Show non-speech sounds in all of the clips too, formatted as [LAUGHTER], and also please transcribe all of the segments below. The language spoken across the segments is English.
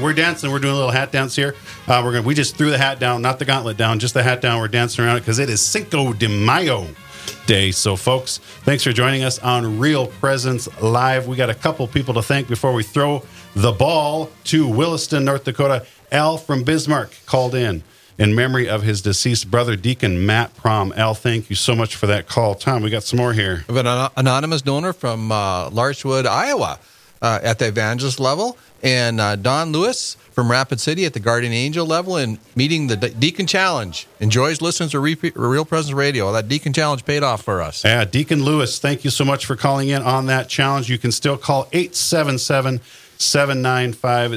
we're dancing. We're doing a little hat dance here. Uh, we're gonna. We just threw the hat down, not the gauntlet down, just the hat down. We're dancing around it because it is Cinco de Mayo day. So, folks, thanks for joining us on Real Presence Live. We got a couple people to thank before we throw the ball to Williston, North Dakota. Al from Bismarck called in in memory of his deceased brother, Deacon Matt Prom. Al, thank you so much for that call. Tom, we got some more here. We have an anonymous donor from uh, Larchwood, Iowa, uh, at the evangelist level, and uh, Don Lewis from Rapid City at the Guardian Angel level, and meeting the De- Deacon Challenge. Enjoys listening to Re- Real Presence Radio. That Deacon Challenge paid off for us. Yeah, Deacon Lewis, thank you so much for calling in on that challenge. You can still call 877- 795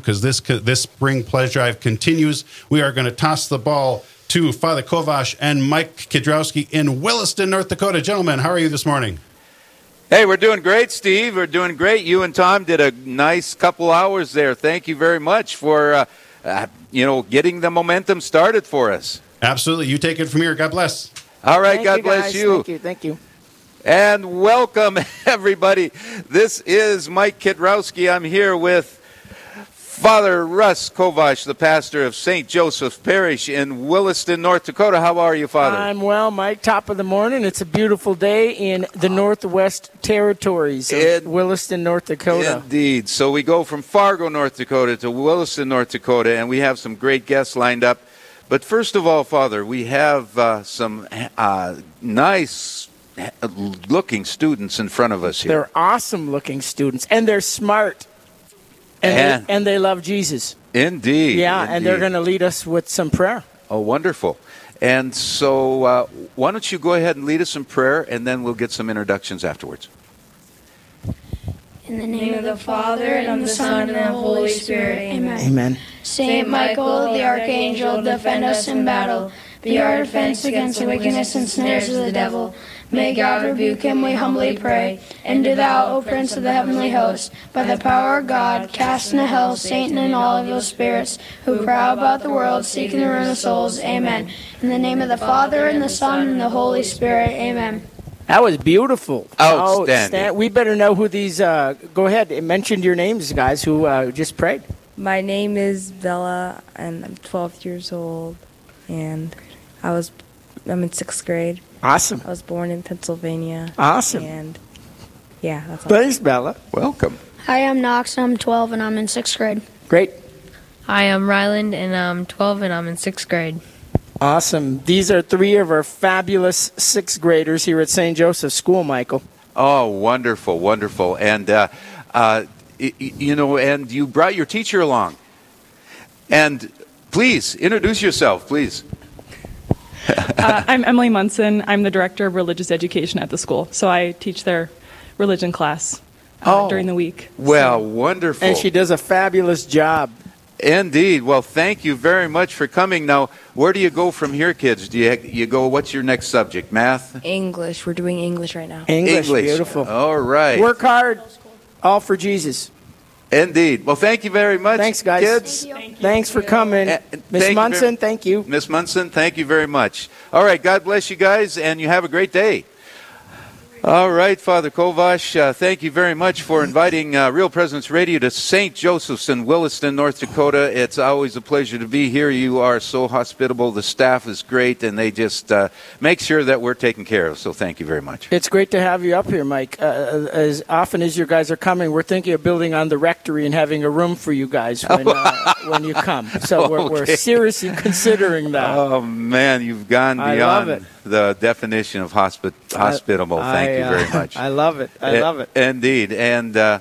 because this this spring pledge drive continues. We are going to toss the ball to Father Kovash and Mike Kidrowski in Williston, North Dakota. Gentlemen, how are you this morning? Hey, we're doing great, Steve. We're doing great. You and Tom did a nice couple hours there. Thank you very much for uh, uh, you know getting the momentum started for us. Absolutely. You take it from here. God bless. All right. Thank God you, bless you. Thank you. Thank you. And welcome, [LAUGHS] everybody. This is Mike Kidrowski. I'm here with Father Russ Kovash, the pastor of St. Joseph Parish in Williston, North Dakota. How are you, Father? I'm well, Mike. Top of the morning. It's a beautiful day in the Northwest Territories of It- Williston, North Dakota. Indeed. So we go from Fargo, North Dakota to Williston, North Dakota, and we have some great guests lined up. But first of all, Father, we have uh, some uh, nice looking students in front of us here. They're awesome looking students, and they're smart. And, And- they, and they love Jesus. Indeed. Yeah, and they're going to lead us with some prayer. Oh, wonderful. And so, uh, why don't you go ahead and lead us in prayer, and then we'll get some introductions afterwards. In the name of the Father, and of the Son, and of the Holy Spirit. Amen. Amen. Saint Michael, the Archangel, defend us in battle. Be our defense against the wickedness and snares of the devil. May God rebuke him, we humbly pray. And do thou, O Prince of the heavenly host, by the power of God, cast into hell Satan and all of those spirits who prowl about the world seeking the ruin of souls. Amen. In the name of the Father, and the Son, and the Holy Spirit. Amen. That was beautiful. Outstanding. Outsta- We better know who these. Uh, go ahead. and Mention your names, guys, who uh, just prayed. My name is Bella, and I'm 12 years old, and I was I'm in sixth grade. Awesome. I was born in Pennsylvania. Awesome. And yeah, that's all. Thanks, Bella. Welcome. Hi, I'm Knox. I'm 12, and I'm in sixth grade. Great. Hi, I'm Ryland, and I'm 12, and I'm in sixth grade. Awesome. These are three of our fabulous sixth graders here at St. Joseph's School, Michael. Oh, wonderful, wonderful. And, uh, uh, y- y- you know, and you brought your teacher along. And please, introduce yourself, please. [LAUGHS] Uh, I'm Emily Munson. I'm the director of religious education at the school. So I teach their religion class uh, Oh. during the week. Well, wonderful. And she does a fabulous job. Indeed. Well, thank you very much for coming. Now, where do you go from here, kids? Do you, you go, what's your next subject? Math? English. We're doing English right now. English, beautiful. All right. Work hard, all for Jesus. Indeed. Well, thank you very much. Thanks, guys. Kids. Thanks for coming. Uh, Miss Munson, very- thank you. Miss Munson, thank you very much. All right, God bless you guys, and you have a great day. All right, Father Kovash, uh, thank you very much for inviting uh, Real Presence Radio to St. Joseph's in Williston, North Dakota. It's always a pleasure to be here. You are so hospitable. The staff is great, and they just uh, make sure that we're taken care of. So thank you very much. It's great to have you up here, Mike. Uh, as often as you guys are coming, we're thinking of building on the rectory and having a room for you guys when, uh, [LAUGHS] when you come. So we're, we're seriously considering that. Oh man, you've gone beyond. I love it. The definition of hospi- hospitable. Thank I, you uh, very [LAUGHS] much. I love it. I Eh, love it. Indeed, and uh,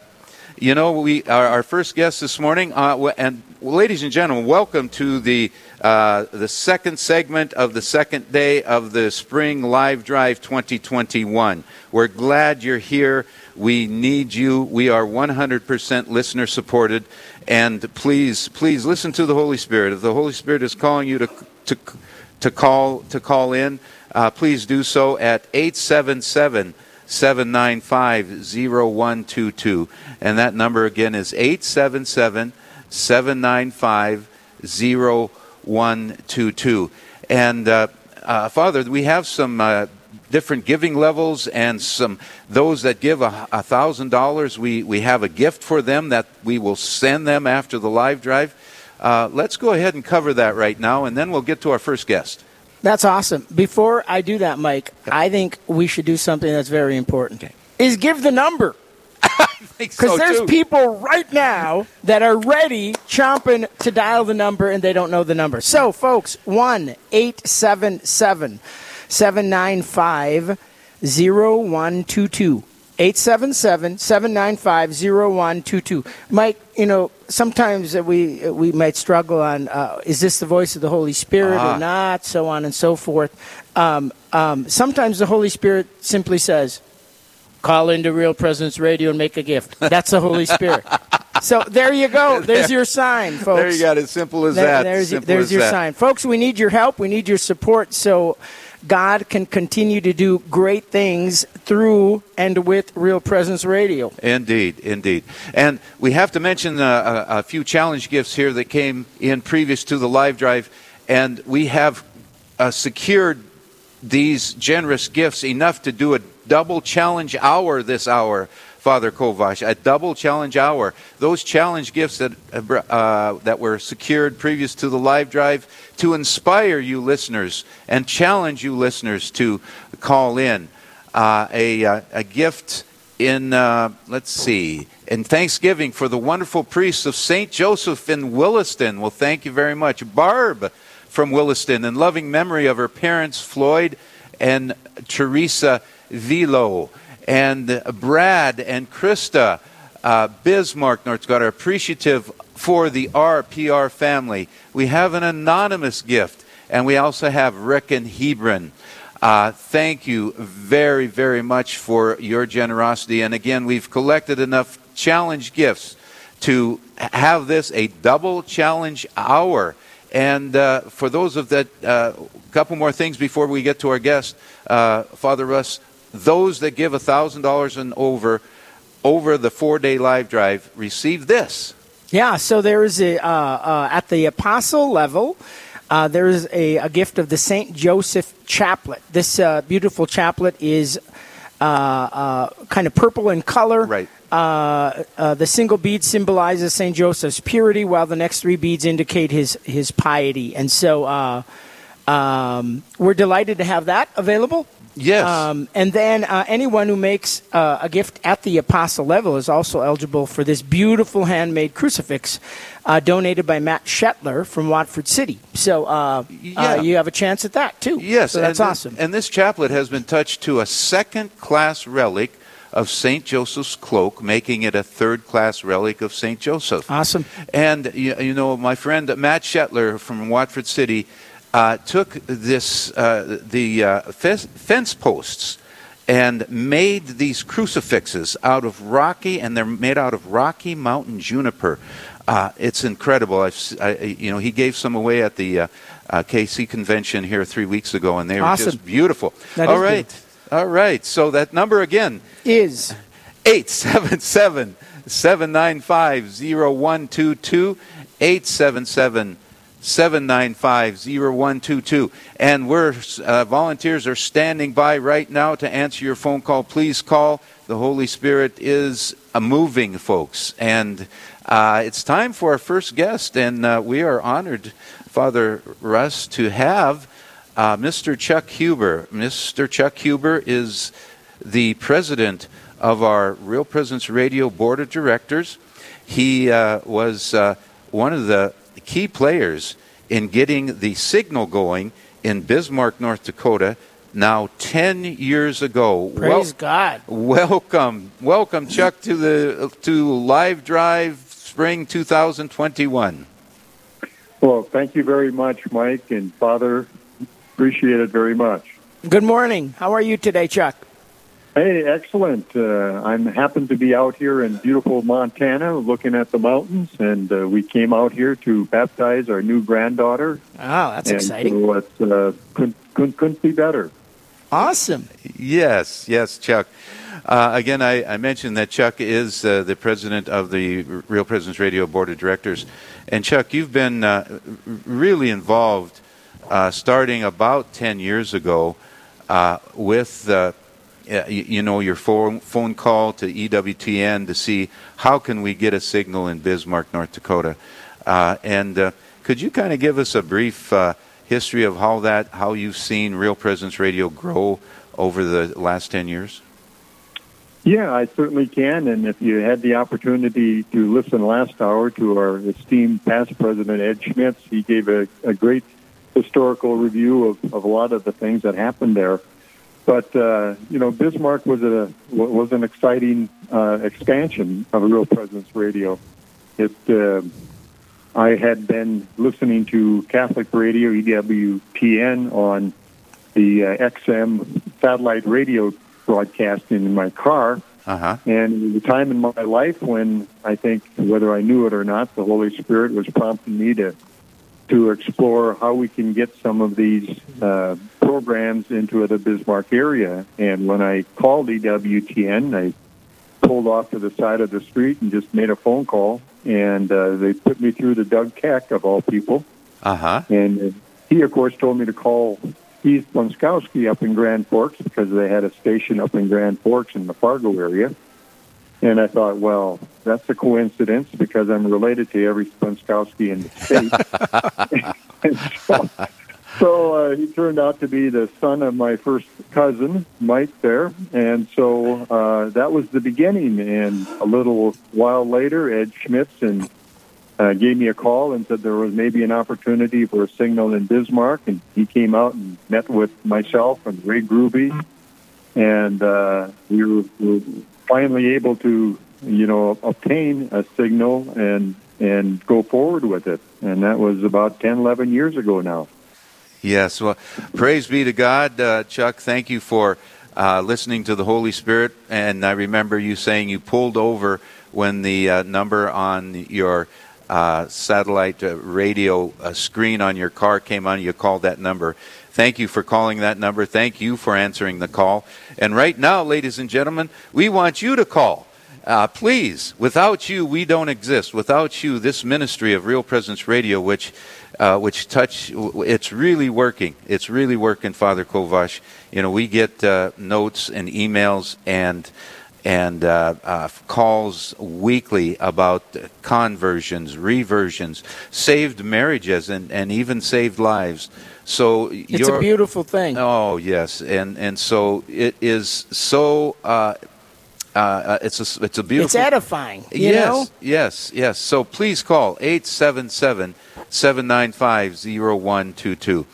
you know, we our, our first guest this morning, uh, and ladies and gentlemen, welcome to the uh, the second segment of the second day of the Spring Live Drive 2021. We're glad you're here. We need you. We are 100% listener supported, and please, please listen to the Holy Spirit. If the Holy Spirit is calling you to to to call to call in, uh, please do so at 877 795 0122. And that number again is 877 795 0122. And uh, uh, Father, we have some uh, different giving levels and some those that give a thousand dollars we we have a gift for them that we will send them after the live drive uh, let's go ahead and cover that right now and then we'll get to our first guest That's awesome. Before I do that, Mike, I think we should do something that's very important. Is give the number. [LAUGHS] Because so, there's too. people right now that are ready, chomping to dial the number, and they don't know the number. So, folks, 1 877 795 0122. 877 795 0122. Mike, you know, sometimes we, we might struggle on uh, is this the voice of the Holy Spirit Ah. or not, so on and so forth. Um, um, sometimes the Holy Spirit simply says, call into Real Presence Radio and make a gift. That's the Holy Spirit. [LAUGHS] so there you go. There's your sign, folks. [LAUGHS] there you got it simple as There- that There's, Simple there's as your that. sign. Folks, we need your help. We need your support so God can continue to do great things through and with Real Presence Radio. Indeed, indeed. And we have to mention uh, a, a few challenge gifts here that came in previous to the live drive. And we have uh, secured these generous gifts enough to do a double challenge hour this hour, Father Kovash. A double challenge hour. Those challenge gifts that, uh, that were secured previous to the live drive to inspire you listeners and challenge you listeners to call in. Uh, a, uh, a gift in, uh, let's see, in Thanksgiving for the wonderful priests of St. Joseph in Williston. Well, thank you very much. Barb from Williston, in loving memory of her parents, Floyd and Teresa Vilo, and Brad and Krista uh, Bismarck, North Dakota, are appreciative for the RPR family. We have an anonymous gift, and we also have Rick and Hebron. Uh, thank you very, very much for your generosity. And again, we've collected enough challenge gifts to have this a double challenge hour. And uh, for those of that, a couple more things before we get to our guest, uh, Father Russ. Those that give thousand dollars and over, over the four-day live drive, receive this. Yeah, so there is a, uh, uh, at the apostle level, uh, there is a, a gift of the St. Joseph chaplet. This uh, beautiful chaplet is uh, uh, kind of purple in color. Right. Uh, uh, the single bead symbolizes St. Joseph's purity, while the next three beads indicate his, his piety. And so uh, um, we're delighted to have that available. Yes. Um, and then uh, anyone who makes uh, a gift at the apostle level is also eligible for this beautiful handmade crucifix uh, donated by Matt Shetler from Watford City. So uh, Yeah. uh, you have a chance at that too. Yes, so that's and, awesome. And this chaplet has been touched to a second-class relic of Saint Joseph's cloak, making it a third-class relic of Saint Joseph. awesome. And you, you know, my friend Matt Shetler from Watford City uh, took this uh, the uh, fence, posts and made these crucifixes out of rocky, and they're made out of Rocky Mountain juniper. Uh, it's incredible. I've, I, you know, he gave some away at the uh, uh, KC convention here three weeks ago, and they were Awesome. just beautiful. That All right, all right. So that number again, Is 877 795 0122. 877 795 0122. And we're, uh, volunteers are standing by right now to answer your phone call. Please call. The Holy Spirit is a moving, folks. And uh, it's time for our first guest, and uh, we are honored, Father Russ, to have uh, Mr. Chuck Huber. Mr. Chuck Huber is the president of our Real Presence Radio Board of Directors. He uh, was one of the key players in getting the signal going in Bismarck, North Dakota, now 10 years ago. Praise God. Welcome, welcome, Chuck, to the to Live Drive Spring 2021. Well, thank you very much, Mike and Father. Appreciate it very much. Good morning. How are you today, Chuck? Hey, excellent. Uh, I'm happen to be out here in beautiful Montana, looking at the mountains, and uh, we came out here to baptize our new granddaughter. Oh, that's and exciting. So it's, uh, couldn't, couldn't, couldn't be better. Awesome. Yes, yes, Chuck. Uh, again, I, I mentioned that Chuck is uh, the president of the Real Presence Radio Board of Directors. And Chuck, you've been uh, really involved uh, starting about 10 years ago uh, with uh, uh, you, you know your phone phone call to EWTN to see how can we get a signal in Bismarck, North Dakota, uh, and uh, could you kind of give us a brief uh, history of how that how you've seen Real Presence Radio grow over the last ten years? Yeah, I certainly can. And if you had the opportunity to listen last hour to our esteemed past president, Ed Schmitz, he gave a, a great historical review of, of a lot of the things that happened there. But, uh, you know, Bismarck was, a, was an exciting uh, expansion of Real Presence Radio. It, uh, I had been listening to Catholic radio, EWTN, on the uh, XM satellite radio broadcasting in my car. Uh-huh. And it was a time in my life when I think, whether I knew it or not, the Holy Spirit was prompting me to to explore how we can get some of these uh, programs into the Bismarck area. And when I called EWTN, I pulled off to the side of the street and just made a phone call. And uh, they put me through to Doug Keck, of all people. Uh huh. And he, of course, told me to call Keith Bonskowski up in Grand Forks because they had a station up in Grand Forks in the Fargo area. And I thought, well, that's a coincidence because I'm related to every Bonskowski in the state. so [LAUGHS] so uh, he turned out to be the son of my first cousin, Mike, there. And so uh, that was the beginning. And a little while later, Ed Schmitz and uh, gave me a call and said there was maybe an opportunity for a signal in Bismarck, and he came out and met with myself and Ray Gruby, and uh, we were, were finally able to, you know, obtain a signal and and go forward with it, and that was about 10, 11 years ago now. Yes. Well, praise be to God, uh, Chuck. Thank you for uh, listening to the Holy Spirit. And I remember you saying you pulled over when the uh, number on your uh, satellite uh, radio uh, screen on your car came on. You called that number. Thank you for calling that number. Thank you for answering the call. And right now, ladies and gentlemen, we want you to call. Uh, please, without you, we don't exist. Without you, this ministry of Real Presence Radio, which, uh, which touch, it's really working. It's really working, Father Kovash. You know, we get uh, notes and emails and and uh, uh, calls weekly about conversions, reversions, saved marriages, and, and even saved lives. So It's a beautiful thing. Oh yes, and and so it is so. Uh, uh, uh, it's a it's a beautiful. It's edifying. Yes, know? yes, yes. So please call 877-795-0122.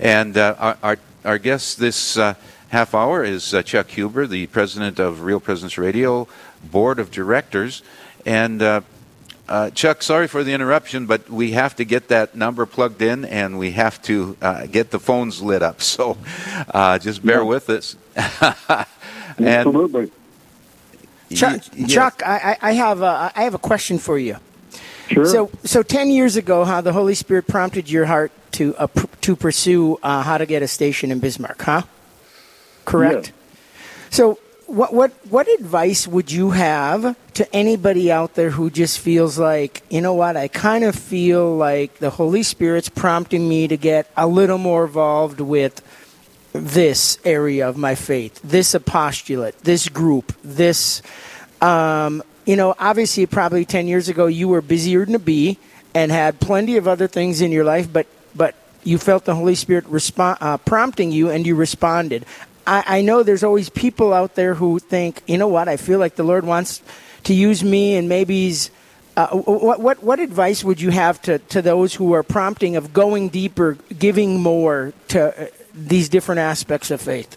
And uh, our, our our guest this uh, half hour is uh, Chuck Huber, the president of Real Presence Radio Board of Directors, and. Uh, Chuck, sorry for the interruption, but we have to get that number plugged in and we have to uh, get the phones lit up. So uh, just bear Yeah. with us. [LAUGHS] and Absolutely. Chuck, Yes. Chuck I, I I have a, I have a question for you. Sure. So, so ten years ago, how the Holy Spirit prompted your heart to uh, pr- to pursue uh, how to get a station in Bismarck, huh? Correct. Yes. So, what what what advice would you have to anybody out there who just feels like, you know what, I kind of feel like the Holy Spirit's prompting me to get a little more involved with this area of my faith, this apostolate, this group, this. Um, you know, obviously, probably ten years ago, you were busier than a bee and had plenty of other things in your life, but but you felt the Holy Spirit respond, uh, prompting you, and you responded. I, I know there's always people out there who think, you know what, I feel like the Lord wants to use me, and maybe He's. Uh, what, what what advice would you have to, to those who are prompting of going deeper, giving more to uh, these different aspects of faith?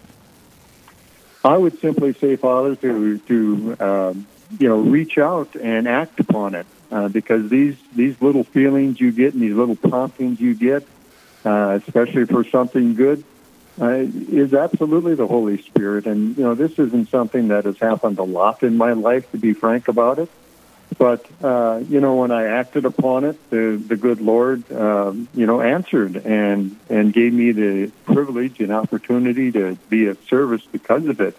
I would simply say, Father, to to um, you know reach out and act upon it, uh, because these these little feelings you get and these little promptings you get, uh, especially for something good, uh, is absolutely the Holy Spirit. And you know this isn't something that has happened a lot in my life, to be frank about it. But uh, you know, when I acted upon it, the the good Lord, um, you know, answered and and gave me the privilege and opportunity to be of service because of it.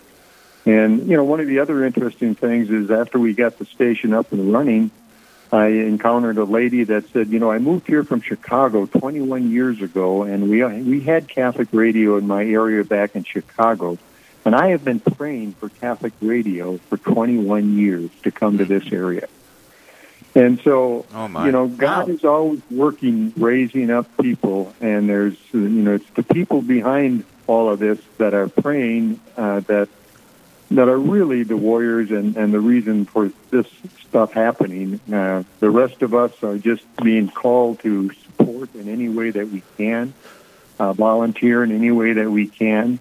And you know, one of the other interesting things is after we got the station up and running, I encountered a lady that said, you know, I moved here from Chicago 21 years ago, and we we had Catholic radio in my area back in Chicago, and I have been praying for Catholic radio for 21 years to come to this area. And so, Oh, you know, God is always working, raising up people, and there's, you know, it's the people behind all of this that are praying uh, that that are really the warriors and, and the reason for this stuff happening. Uh, the rest of us are just being called to support in any way that we can, uh, volunteer in any way that we can,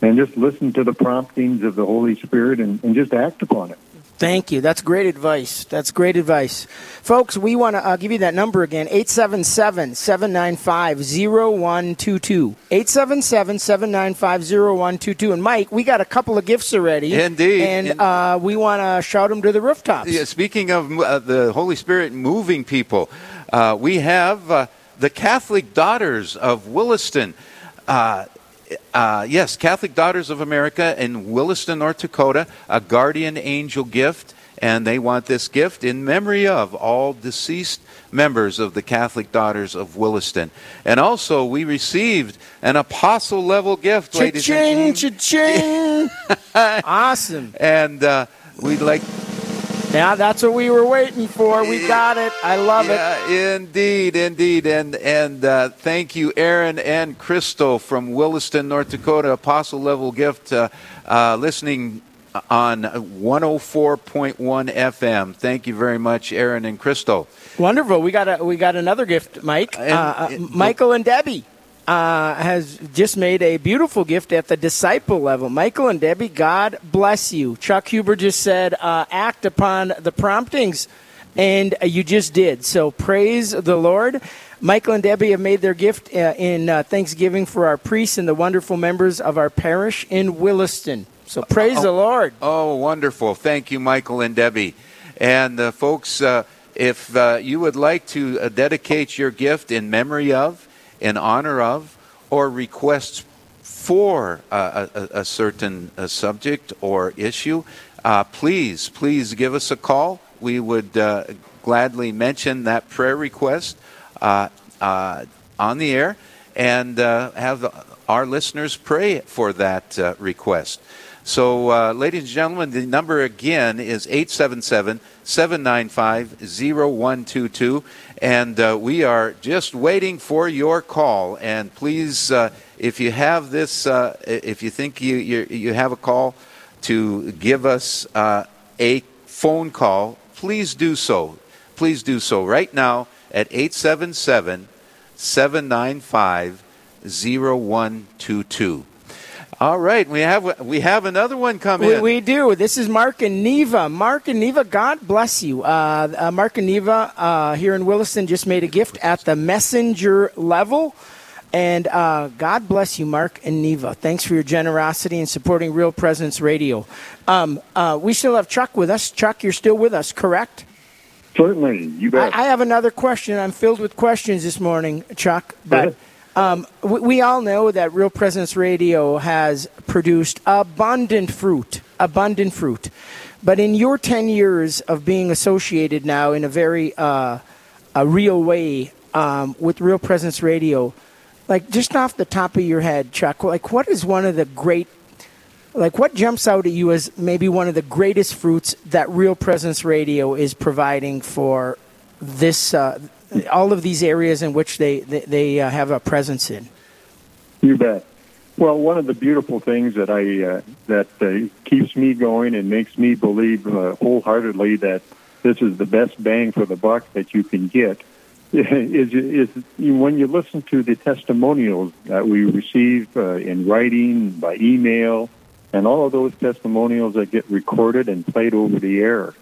and just listen to the promptings of the Holy Spirit and, and just act upon it. Thank you. That's great advice. That's great advice. Folks, we want to uh, give you that number again 877 795 0122. 877 795 0122. And Mike, we got a couple of gifts already. Indeed. And uh, we want to shout them to the rooftops. Yeah, speaking of uh, the Holy Spirit moving people, uh, we have uh, the Catholic Daughters of Williston. Uh, uh, yes, Catholic Daughters of America in Williston, North Dakota, a guardian angel gift. And they want this gift in memory of all deceased members of the Catholic Daughters of Williston. And also, we received an apostle level gift, ladies and Cha-ching, gentlemen. cha-ching. [LAUGHS] awesome. And uh, we'd like Yeah, that's what we were waiting for. We got it. I love it. yeah, Indeed, indeed, and and uh, thank you, Aaron and Crystal from Williston, North Dakota, Apostle level gift, uh, uh, listening on 104.1 FM. Thank you very much, Aaron and Crystal. Wonderful. We got a we got another gift, Mike. And- uh, uh, Michael and Debbie uh, has just made a beautiful gift at the disciple level. Michael and Debbie, God bless you. Chuck Huber just said, uh, act upon the promptings, and uh, you just did. So praise the Lord. Michael and Debbie have made their gift uh, in uh, Thanksgiving for our priests and the wonderful members of our parish in Williston. So praise the Lord. Oh, wonderful. Thank you, Michael and Debbie. And uh, folks, uh, if uh, you would like to uh, dedicate your gift in memory of, in honor of, or requests for a, a, a certain uh, subject or issue, uh, please, please give us a call. We would uh, gladly mention that prayer request uh, uh, on the air and uh, have our listeners pray for that request. So, ladies and gentlemen, the number again is 877 795 0122. And uh, we are just waiting for your call. And please, uh, if you have this, uh, if you think you, you, you have a call to give us uh, a phone call, please do so. Please do so right now at 877 795 0122. All right, we have we have another one coming. We, we do. This is Mark and Neva. Mark and Neva, God bless you. Uh, uh, Mark and Neva uh, here in Williston just made a gift at the messenger level. And uh, God bless you, Mark and Neva. Thanks for your generosity in supporting Real Presence Radio. Um, uh, we still have Chuck with us. Chuck, you're still with us, correct? Certainly, you bet. I, I have another question. I'm filled with questions this morning, Chuck. But um, we, we all know that Real Presence Radio has produced abundant fruit, abundant fruit. But in your 10 years of being associated now in a very uh, a real way um, with Real Presence Radio, like just off the top of your head, Chuck, like what is one of the great like what jumps out at you as maybe one of the greatest fruits that real presence radio is providing for this uh, all of these areas in which they they, they uh, have a presence in You bet. Well, one of the beautiful things that I uh, that uh, keeps me going and makes me believe uh, wholeheartedly that this is the best bang for the buck that you can get [LAUGHS] is is when you listen to the testimonials that we receive uh, in writing by email and all of those testimonials that get recorded and played over the air.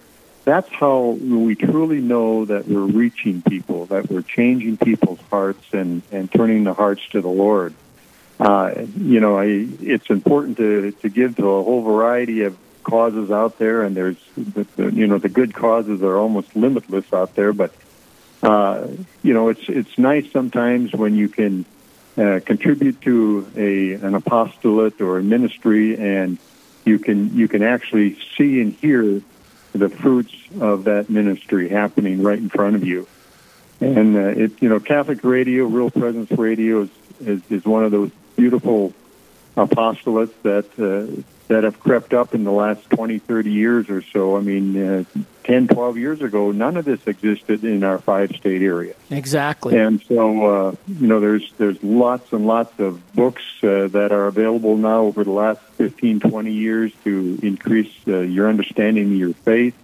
That's how we truly know that we're reaching people, that we're changing people's hearts and, and turning the hearts to the Lord. Uh, you know, I, it's important to, to give to a whole variety of causes out there, and there's, the, the, you know, the good causes are almost limitless out there. But uh, you know, it's it's nice sometimes when you can uh, contribute to a an apostolate or a ministry, and you can you can actually see and hear the fruits of that ministry happening right in front of you. And uh, it, you know, Catholic radio, Real Presence Radio, is is, is one of those beautiful apostolates that uh, that have crept up in the last 20, 30 years or so. I mean, uh, 10, 12 years ago, none of this existed in our five state area. Exactly. And so, uh, you know, there's there's lots and lots of books uh, that are available now over the last 15, 20 years to increase uh, your understanding of your faith.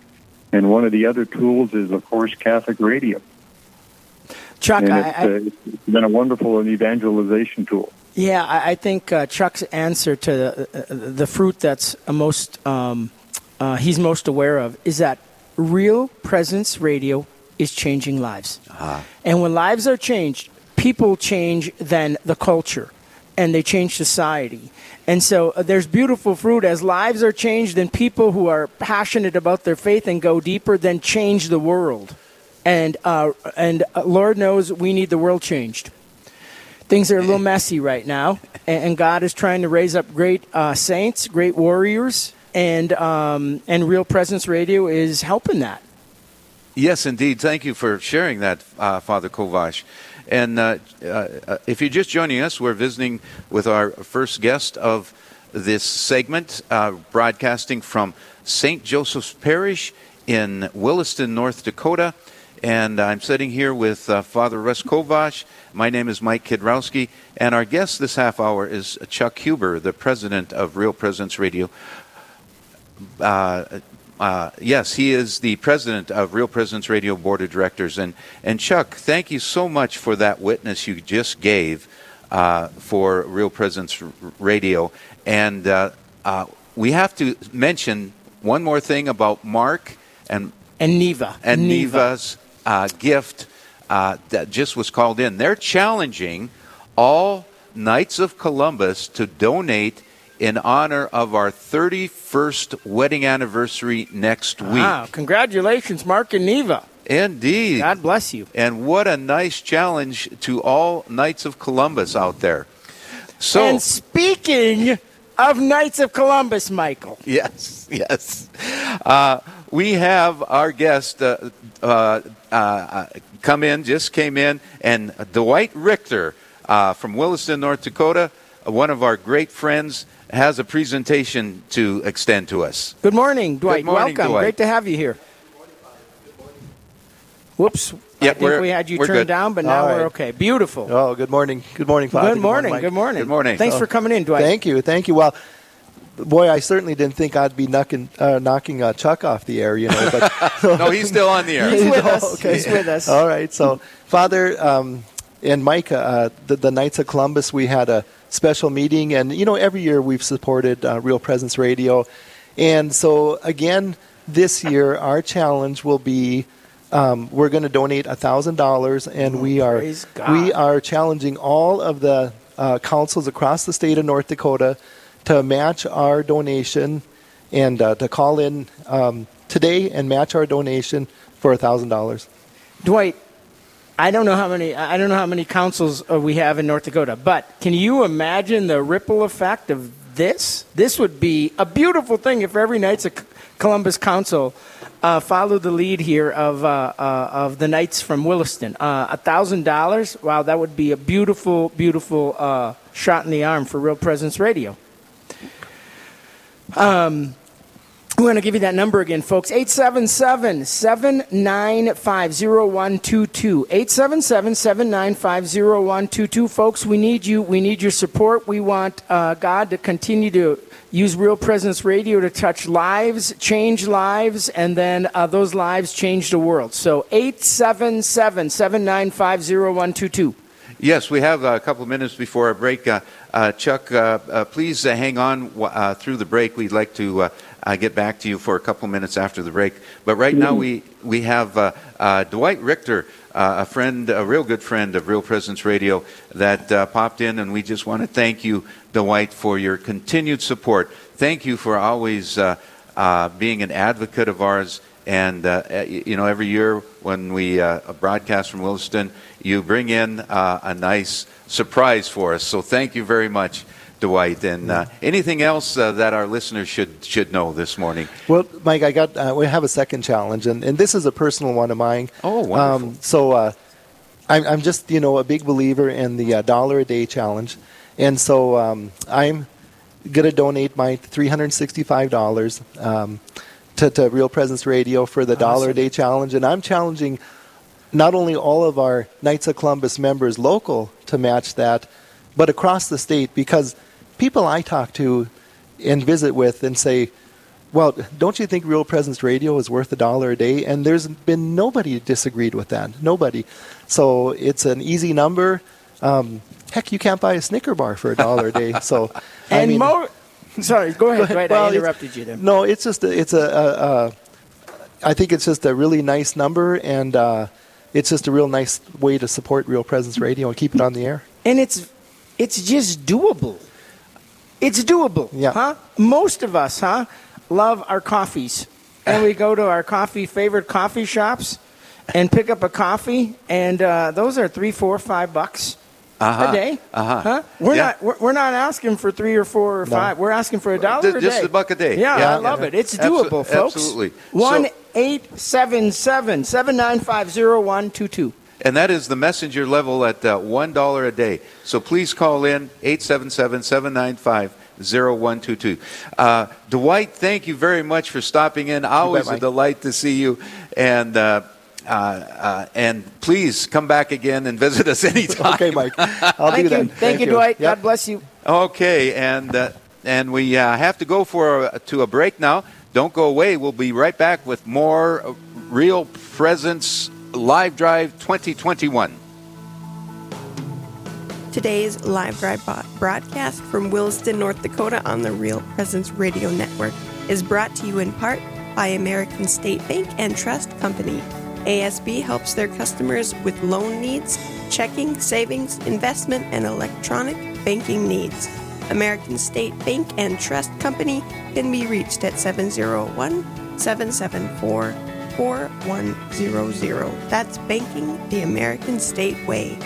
And one of the other tools is, of course, Catholic radio. Chuck, and I, it's, I, uh, it's been a wonderful evangelization tool. Yeah, I, I think uh, Chuck's answer to the, uh, the fruit that's most um, uh, he's most aware of is that real presence radio is changing lives, and when lives are changed, people change then the culture, and they change society. And so uh, there's beautiful fruit as lives are changed, and people who are passionate about their faith and go deeper, then change the world. And uh, and uh, Lord knows we need the world changed things are a little messy right now, and, God is trying to raise up great uh, saints, great warriors, and um, and Real Presence Radio is helping that. Yes, indeed. Thank you for sharing that, uh, Father Kovash. And uh, uh, if you're just joining us, we're visiting with our first guest of this segment, uh, broadcasting from St. Joseph's Parish in Williston, North Dakota. And I'm sitting here with uh, Father Russ Kovash. My name is Mike Kidrowski. And our guest this half hour is Chuck Huber, the president of Real Presence Radio. Uh, uh, yes, he is the president of Real Presence Radio Board of Directors. And, and Chuck, thank you so much for that witness you just gave uh, for Real Presence Radio. And uh, uh, we have to mention one more thing about Mark and And Neva. and Neva. Neva's uh, gift uh, that just was called in. They're challenging all Knights of Columbus to donate in honor of our 31st wedding anniversary next week. Wow! Congratulations, Mark and Neva. Indeed. God bless you. And what a nice challenge to all Knights of Columbus out there. So, And speaking of Knights of Columbus, Michael. Yes, yes. Uh, we have our guest uh, uh, uh, come in, just came in, and Dwight Richter uh, from Williston, North Dakota, one of our great friends, has a presentation to extend to us. Good morning, Dwight. morning, Welcome. Dwight. Great to have you here. Whoops. Yeah, I think we're- we had you turned good. down, but All now we're okay. Beautiful. Oh, good morning. Good morning, Father. Good morning. Mike. Good morning. Good morning. Thanks for coming in, Dwight. Thank you. Thank you. Well, boy, I certainly didn't think I'd be knocking, uh, knocking uh, Chuck off the air, you know. But [LAUGHS] No, he's still on the air. He's [LAUGHS] with Oh, us. okay. He's with us. All right. So, Father um, and Mike, uh, the, the Knights of Columbus, we had a special meeting, and you know, every year we've supported uh, Real Presence Radio, and so again this year our challenge will be. Um, we're going to donate thousand dollars, and we are we are challenging all of the uh, councils across the state of North Dakota to match our donation and uh, to call in um, today and match our donation for thousand dollars. Dwight, I don't know how many I don't know how many councils uh, we have in North Dakota, but can you imagine the ripple effect of this? This would be a beautiful thing if every Knights of C- Columbus Council uh, followed the lead here of uh, uh, of the Knights from Williston. Uh, A thousand dollars, wow, that would be a beautiful, beautiful uh, shot in the arm for Real Presence Radio. Um, we're going to give you that number again, folks. 877 795 0122. 877 795 0122. Folks, we need you. We need your support. We want uh, God to continue to use Real Presence Radio to touch lives, change lives, and then uh, those lives change the world. So 877 795 0122. Yes, we have a couple of minutes before our break. Uh, uh, Chuck, uh, uh, please hang on through the break. We'd like to uh, get back to you for a couple minutes after the break. But right now, we, we have uh, uh, Dwight Richter, uh, a friend, a real good friend of Real Presence Radio, that uh, popped in, and we just want to thank you, Dwight, for your continued support. Thank you for always uh, uh, being an advocate of ours. And uh, you know, every year when we uh, broadcast from Williston, you bring in uh, a nice surprise for us. So thank you very much. Dwight. And uh, anything else uh, that our listeners should should know this morning? Well, Mike, I got uh, we have a second challenge, and, and this is a personal one of mine. Oh, wonderful. Um, so uh, I'm, I'm just you know a big believer in the uh, dollar a day challenge, and so um, I'm going to donate my $365 um, to, to Real Presence Radio for the dollar a day challenge, and I'm challenging not only all of our Knights of Columbus members local to match that, but across the state because people I talk to and visit with and say, well, don't you think Real Presence Radio is worth a dollar a day? And there's been nobody disagreed with that. Nobody. So it's an easy number. Um, heck, you can't buy a Snicker bar for a dollar a day. [LAUGHS] So, I And mean- more. [LAUGHS] Sorry, go ahead, Dwight. Well, I it's- interrupted you there. No, it's just a, it's a, a, a I think it's just a really nice number, and uh, it's just a real nice way to support Real Presence Radio and keep it on the air. and it's it's just doable. It's doable, Yeah. huh? Most of us, huh, love our coffees, and we go to our coffee favorite coffee shops and pick up a coffee, and uh, those are three, four, five bucks Uh-huh. a day. Uh-huh. Huh? We're Yeah. not we're, we're not asking for three or four or No. five. We're asking for a dollar Just- a just a buck a day. Yeah, Yeah. I love Yeah. it. It's doable, folks. absolutely. One So- eight seven seven seven nine five zero one two two. And that is the messenger level at uh, $1 a day. So please call in 877 795 0122. Uh, Dwight, thank you very much for stopping in. Always a delight to see you. And uh, uh, uh, and please come back again and visit us [LAUGHS] anytime. Okay, Mike. I'll Thank do you, that. thank, you, Dwight. Yep. God bless you. Okay, and uh, and we uh, have to go for a, to a break now. Don't go away. We'll be right back with more uh, Real Presence Live Drive 2021. Today's live drive broadcast from Williston, North Dakota on the Real Presence Radio Network is brought to you in part by American State Bank and Trust Company. ASB helps their customers with loan needs, checking, savings, investment, and electronic banking needs. American State Bank and Trust Company can be reached at 701 774 4100. That's banking the American State way.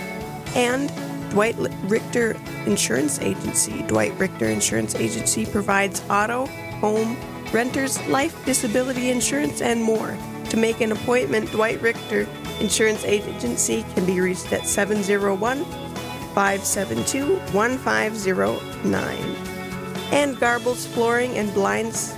And Dwight Richter Insurance Agency. Dwight Richter Insurance Agency provides auto, home, renters, life, disability insurance, and more. To make an appointment, Dwight Richter Insurance Agency can be reached at 701 572 1509. And Garbles Flooring and Blinds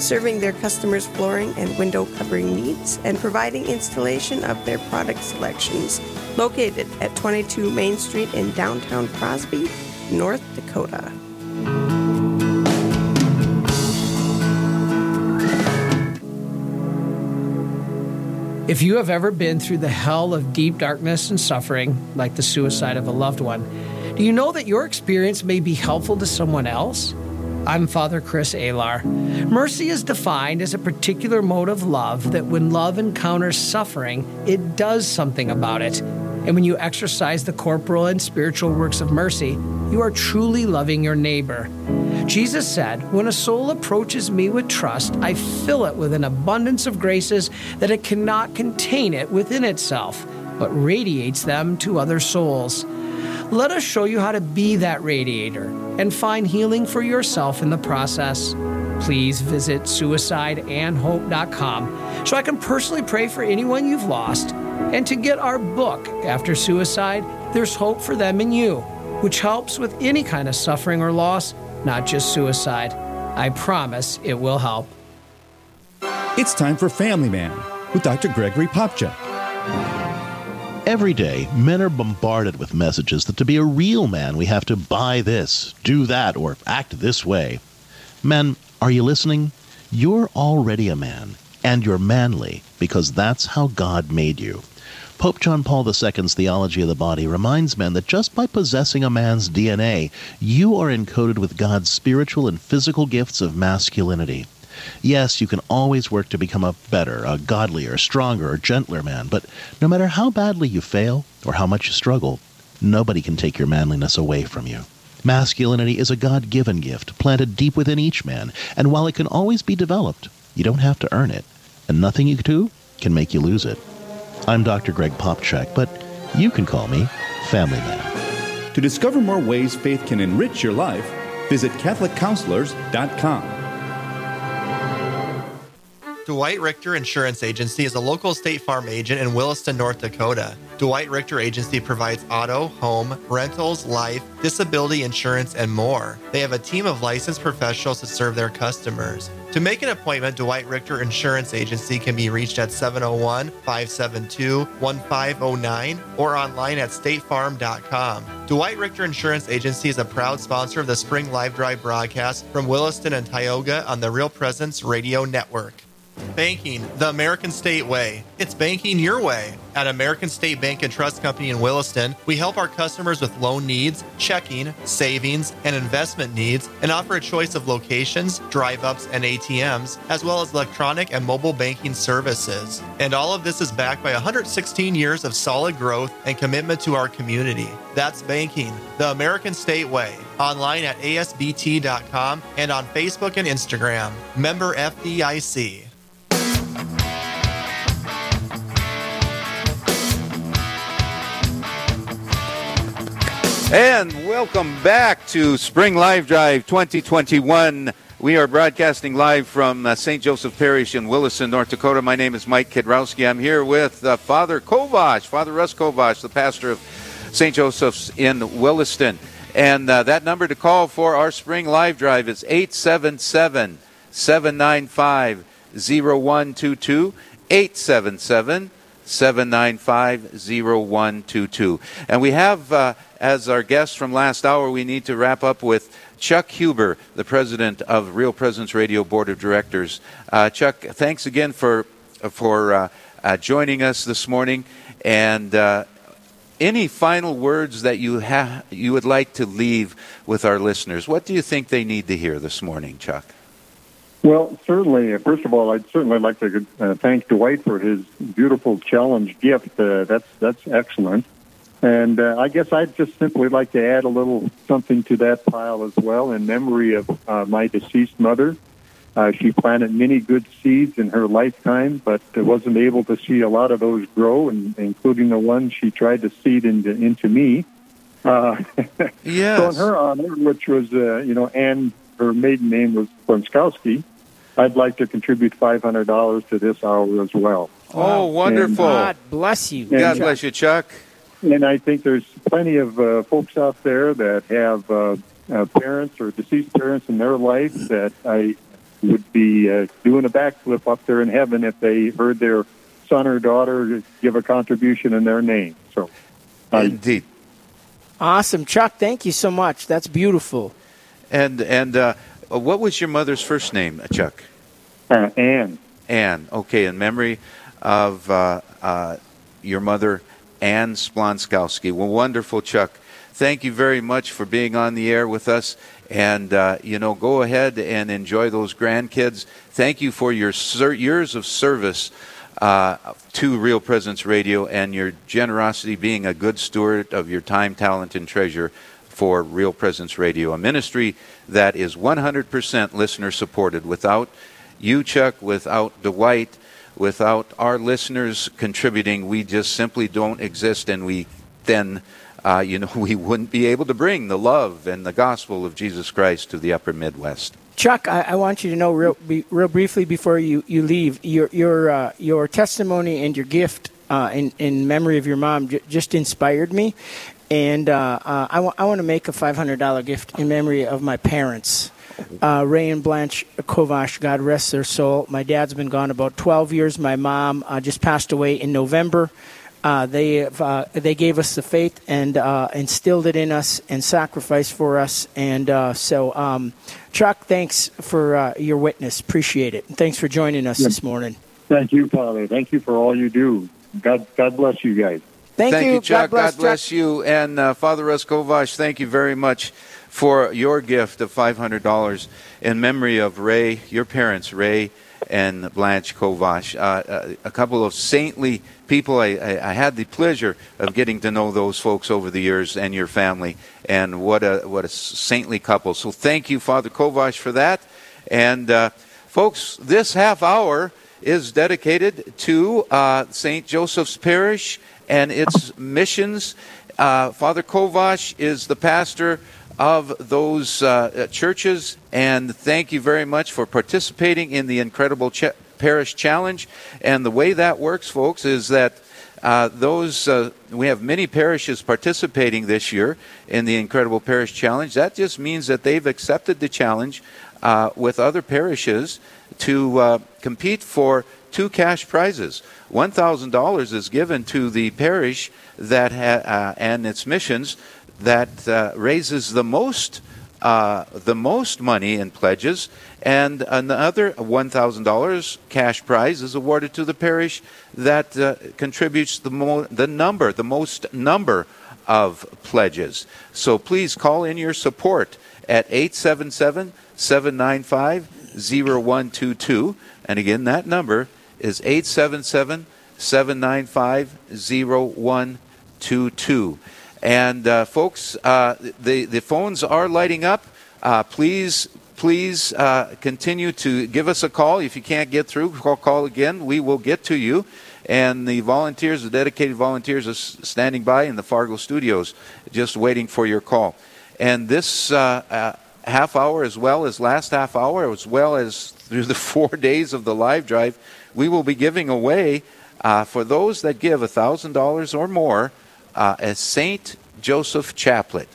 serving their customers' flooring and window covering needs and providing installation of their product selections. Located at 22 Main Street in downtown Crosby, North Dakota. If you have ever been through the hell of deep darkness and suffering, like the suicide of a loved one, do you know that your experience may be helpful to someone else? I'm Father Chris Alar. Mercy is defined as a particular mode of love that when love encounters suffering, it does something about it. And when you exercise the corporal and spiritual works of mercy, you are truly loving your neighbor. Jesus said, When a soul approaches me with trust, I fill it with an abundance of graces that it cannot contain it within itself, but radiates them to other souls. Let us show you how to be that radiator and find healing for yourself in the process. Please visit suicideandhope.com so I can personally pray for anyone you've lost and to get our book, After Suicide, There's Hope for Them and You, which helps with any kind of suffering or loss, not just suicide. I promise it will help. It's time for Family Man with Dr. Gregory Popcak. Every day, men are bombarded with messages that to be a real man, we have to buy this, do that, or act this way. Men, are you listening? You're already a man, and you're manly because that's how God made you. Pope John Paul II's theology of the body reminds men that just by possessing a man's DNA, you are encoded with God's spiritual and physical gifts of masculinity. Yes, you can always work to become a better, a godlier, stronger, or gentler man, but no matter how badly you fail or how much you struggle, nobody can take your manliness away from you. Masculinity is a God given gift planted deep within each man, and while it can always be developed, you don't have to earn it, and nothing you do can make you lose it. I'm Dr. Greg Popcak, but you can call me Family Man. To discover more ways faith can enrich your life, Visit CatholicCounselors.com. Dwight Richter Insurance Agency is a local State Farm agent in Williston, North Dakota. Dwight Richter Agency provides auto, home, rentals, life, disability insurance, and more. They have a team of licensed professionals to serve their customers. To make an appointment, Dwight Richter Insurance Agency can be reached at 701 572 1509 or online at statefarm.com. Dwight Richter Insurance Agency is a proud sponsor of the Spring Live Drive broadcast from Williston and Tioga on the Real Presence Radio Network. Banking the American State Way. It's banking your way. At American State Bank and Trust Company in Williston, we help our customers with loan needs, checking, savings, and investment needs, and offer a choice of locations, drive ups, and ATMs, as well as electronic and mobile banking services. And all of this is backed by 116 years of solid growth and commitment to our community. That's banking the American State Way. Online at asbt.com and on Facebook and Instagram. Member FDIC. And welcome back to Spring Live Drive 2021. We are broadcasting live from uh, St. Joseph Parish in Williston, North Dakota. My name is Mike Kidrowski. I'm here with uh, Father Kovash, Father Russ Kovash, the pastor of St. Joseph's in Williston. And uh, that number to call for our Spring Live Drive is 877 795 0122. 877 795 0122. And we have, uh, as our guest from last hour, we need to wrap up with Chuck Huber, the president of Real Presence Radio Board of Directors. Uh, Chuck, thanks again for, for uh, uh joining us this morning. And uh, any final words that you, ha- you would like to leave with our listeners? What do you think they need to hear this morning, Chuck? Well, certainly. First of all, I'd certainly like to uh, thank Dwight for his beautiful challenge gift. Uh, that's that's excellent. And uh, I guess I'd just simply like to add a little something to that pile as well in memory of uh, my deceased mother. Uh, she planted many good seeds in her lifetime, but wasn't able to see a lot of those grow, and including the one she tried to seed into, into me. Uh, [LAUGHS] yes. so in her honor, which was, uh, you know, Anne, her maiden name was Bonskowski, I'd like to contribute $500 to this hour as well. Oh, wonderful. And, God bless you. God bless you, Chuck. And I think there's plenty of uh, folks out there that have uh, uh, parents or deceased parents in their life that I would be uh, doing a backflip up there in heaven if they heard their son or daughter give a contribution in their name. So, indeed. Awesome, Chuck. Thank you so much. That's beautiful. And and uh, what was your mother's first name, Chuck? Uh, Anne. Anne. Okay, in memory of uh, uh, your mother, Anne Splonskowski. Well, wonderful, Chuck. Thank you very much for being on the air with us. And, uh, you know, go ahead and enjoy those grandkids. Thank you for your ser- years of service uh, to Real Presence Radio and your generosity being a good steward of your time, talent, and treasure for Real Presence Radio, a ministry that is 100% listener supported. Without you, Chuck, without Dwight, without our listeners contributing, we just simply don't exist, and we then, uh, you know, [LAUGHS] we wouldn't be able to bring the love and the gospel of Jesus Christ to the upper Midwest. Chuck, I, I want you to know real, be, real briefly before you, you leave your your uh, your testimony and your gift uh, in in memory of your mom j- just inspired me, and uh, uh, I, w- I want to make a $500 gift in memory of my parents. Uh, Ray and Blanche Kovash, God rest their soul. My dad's been gone about 12 years. My mom uh, just passed away in November. Uh, they uh, they gave us the faith and instilled it in us and sacrificed for us. And so, um, Chuck, thanks for your witness. Appreciate it. And thanks for joining us this morning. Thank you, Father. Thank you for all you do. God, God bless you guys. Thank, thank you. you, Chuck. God bless, God bless Chuck. you. And uh, Father Russ Kovash, thank you very much for your gift of $500 in memory of Ray, your parents, Ray and Blanche Kovash, uh, uh, a couple of saintly people. I, I, I, had the pleasure of getting to know those folks over the years and your family, and what a what a saintly couple. So thank you, Father Kovash, for that. And uh, folks, this half hour is dedicated to uh, St. Joseph's Parish and its missions. Uh, Father Kovash is the pastor of those uh, churches. And thank you very much for participating in the Incredible Ch- Parish Challenge. And the way that works, folks, is that uh, those uh, we have many parishes participating this year in the Incredible Parish Challenge. That just means that they've accepted the challenge uh, with other parishes to uh, compete for two cash prizes. One thousand dollars is given to the parish that ha- uh, and its missions that uh, raises the most uh, the most money in pledges, and another $1,000 cash prize is awarded to the parish that uh, contributes the, mo- the number, the most number of pledges. So please call in your support at 877 795 0122. And again, that number is 877 795 0122. And uh, folks, uh, the the phones are lighting up. Uh, please, please uh, continue to give us a call. If you can't get through, call, call again. We will get to you. And the volunteers, the dedicated volunteers, are standing by in the Fargo studios, just waiting for your call. And this uh, uh, half hour, as well as last half hour, as well as through the [LAUGHS] four days of the live drive, we will be giving away for those that give $1,000 or more uh, a St. Joseph chaplet.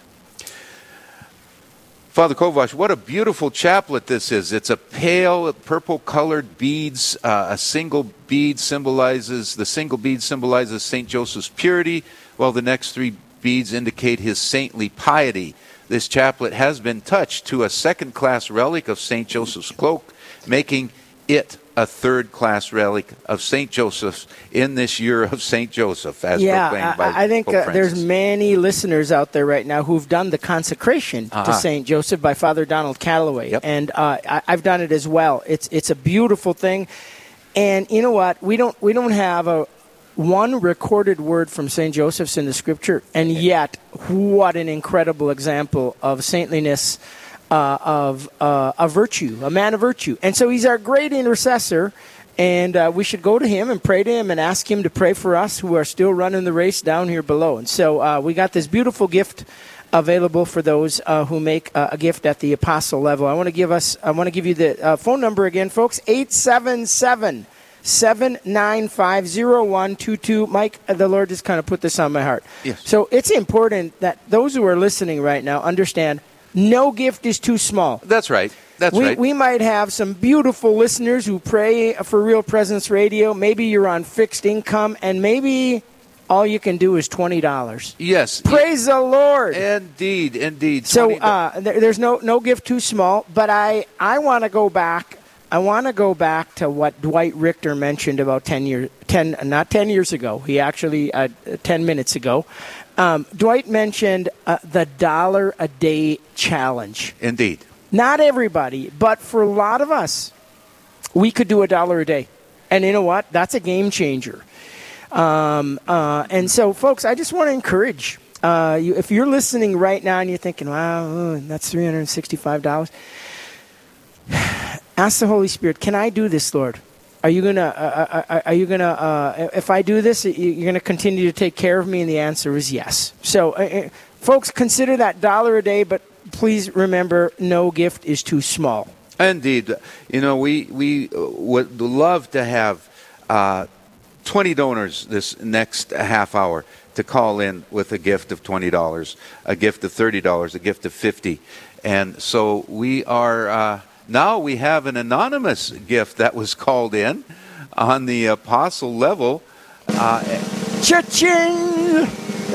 Father Kovash, what a beautiful chaplet this is. It's a pale purple colored beads. Uh, a single bead symbolizes, the single bead symbolizes St. Joseph's purity, while the next three beads indicate his saintly piety. This chaplet has been touched to a second class relic of St. Joseph's cloak, making it a third class relic of St. Joseph's in this year of St. Joseph, as yeah, proclaimed by I, I think uh, there's many listeners out there right now who've done the consecration Uh-huh. to Saint Joseph by Father Donald Calloway, and uh, I, I've done it as well. It's it's a beautiful thing, and you know what? We don't we don't have a one recorded word from Saint Joseph's in the Scripture, and yet what an incredible example of saintliness. Uh, of uh, a virtue, a man of virtue. And so he's our great intercessor, and uh, we should go to him and pray to him and ask him to pray for us who are still running the race down here below. And so uh, we got this beautiful gift available for those uh, who make uh, a gift at the apostle level. I want to give us, I want to give you the uh, phone number again, folks 877 795 0122. Mike, uh, the Lord just kind of put this on my heart. Yes. So it's important that those who are listening right now understand no gift is too small. That's right. That's we, right. we might have some beautiful listeners who pray for Real Presence Radio. Maybe you're on fixed income, and maybe all you can do is twenty dollars. Yes. Praise the Lord. Indeed, indeed. So $20 uh, there, there's no no gift too small. But I I want to go back. I want to go back to what Dwight Richter mentioned about ten years ten not ten years ago. He actually uh, ten minutes ago. Um, Dwight mentioned uh, the dollar a day challenge. Indeed. Not everybody, but for a lot of us, we could do a dollar a day. And you know what? That's a game changer. Um, uh, and so, folks, I just want to encourage uh, you. If you're listening right now and you're thinking, "Wow, oh, that's three hundred and sixty-five dollars," [SIGHS] ask the Holy Spirit, "Can I do this, Lord? Are you gonna? Uh, uh, are you gonna? Uh, if I do this, you're gonna continue to take care of me?" And the answer is yes. So, uh, uh, folks, consider that dollar a day, but please remember, no gift is too small. Indeed, you know we we uh, would love to have uh, twenty donors this next half hour to call in with a gift of twenty dollars, a gift of thirty dollars, a gift of fifty, and so we are uh, now we have an anonymous gift that was called in on the apostle level. Uh, Cha-ching!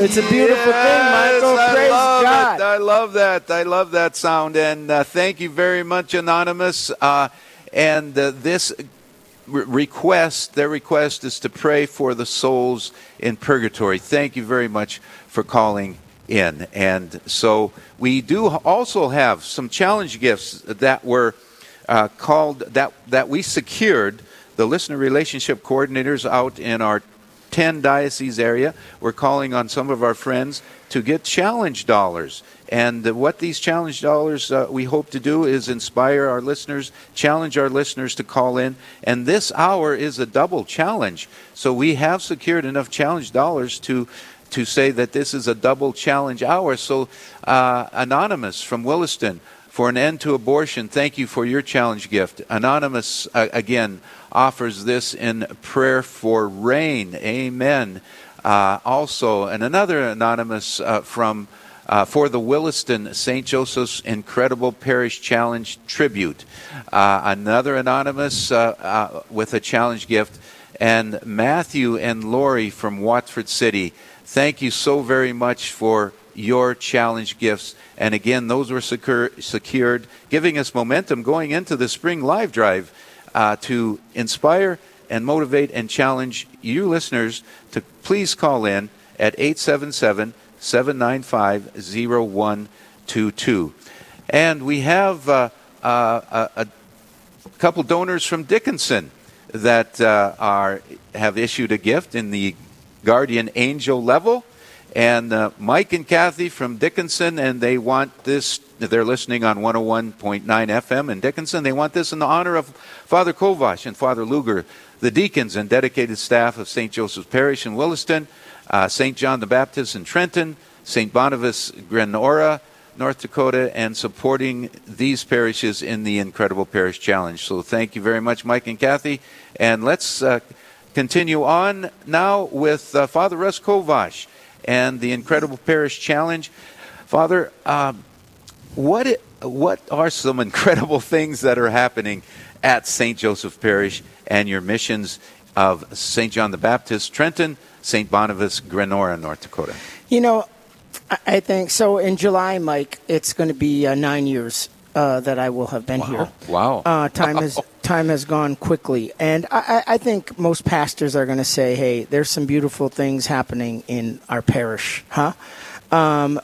It's a beautiful Yes, thing, Michael. I Praise love God. It. I love that. I love that sound. And uh, thank you very much, Anonymous. Uh, and uh, this re- request, their request is to pray for the souls in purgatory. Thank you very much for calling in. And so we do also have some challenge gifts that were uh, called, that, that we secured. The listener relationship coordinators out in our 10 diocese area. We're calling on some of our friends to get challenge dollars. And what these challenge dollars uh, we hope to do is inspire our listeners, challenge our listeners to call in. And this hour is a double challenge. So we have secured enough challenge dollars to to say that this is a double challenge hour. So, uh, Anonymous from Williston, for an end to abortion, thank you for your challenge gift. Anonymous, uh, again, offers this in prayer for rain. Amen. Uh, also, and another Anonymous uh, from uh, for the Williston St. Joseph's Incredible Parish Challenge tribute. Uh, another anonymous with a challenge gift. And Matthew and Lori from Watford City, thank you so very much for your challenge gifts. And again, those were secure, secured, giving us momentum going into the spring live drive uh, to inspire and motivate and challenge you listeners to please call in at 877 795 0122. And we have uh, uh, a, a, couple donors from Dickinson that uh, are have issued a gift in the guardian angel level. And uh, Mike and Kathy from Dickinson, and they want this. They're listening on 101.9 FM in Dickinson. They want this in the honor of Father Kovash and Father Luger, the deacons and dedicated staff of St. Joseph's Parish in Williston uh, St. John the Baptist in Trenton, St. Boniface Grenora, North Dakota, and supporting these parishes in the Incredible Parish Challenge. So thank you very much, Mike and Kathy. And let's uh, continue on now with uh, Father Russ Kovash and the Incredible Parish Challenge. Father, um, what, it, what are some [LAUGHS] incredible things that are happening at St. Joseph Parish and your missions of St. John the Baptist, Trenton, St. Boniface, Grenora, North Dakota? You know, I think so. In July, Mike, it's going to be uh, nine years uh, that I will have been wow. here. Wow! Uh, time has [LAUGHS] time has gone quickly, and I, I think most pastors are going to say, "Hey, there's some beautiful things happening in our parish, huh?" Um,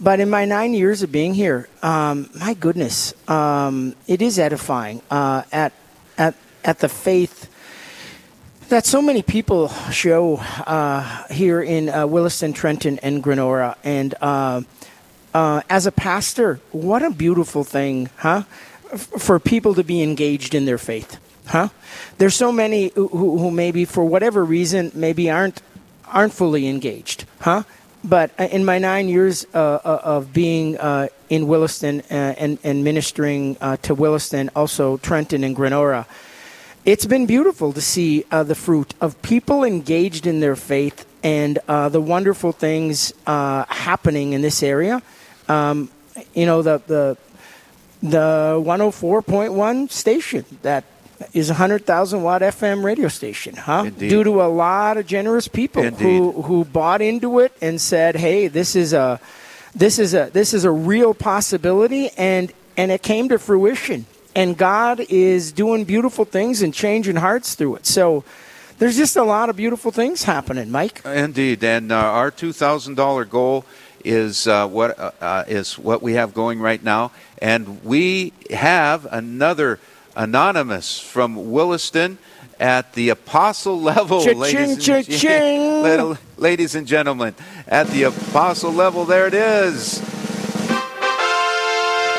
but in my nine years of being here, um, my goodness, um, it is edifying uh, at at at the faith that so many people show uh, here in uh, Williston, Trenton, and Grenora. And uh, uh as a pastor, what a beautiful thing, huh? For people to be engaged in their faith, huh? There's so many who, who maybe, for whatever reason, maybe aren't aren't fully engaged, huh? But uh, in my nine years uh, of being in Williston and, and ministering to Williston, also Trenton and Grenora, it's been beautiful to see uh, the fruit of people engaged in their faith and uh, the wonderful things uh, happening in this area. Um, you know, the, the, the 104.1 station that is a 100,000 watt FM radio station, huh? Indeed. Due to a lot of generous people who, who bought into it and said, hey, this is a. This is a this is a real possibility, and and it came to fruition and God is doing beautiful things and changing hearts through it. So there's just a lot of beautiful things happening, Mike. Indeed, and uh, our two thousand dollar goal is uh, what uh, uh, is what we have going right now, and we have another anonymous from Williston at the apostle level, ladies, and, [LAUGHS] ladies and gentlemen, at the apostle level. There it is,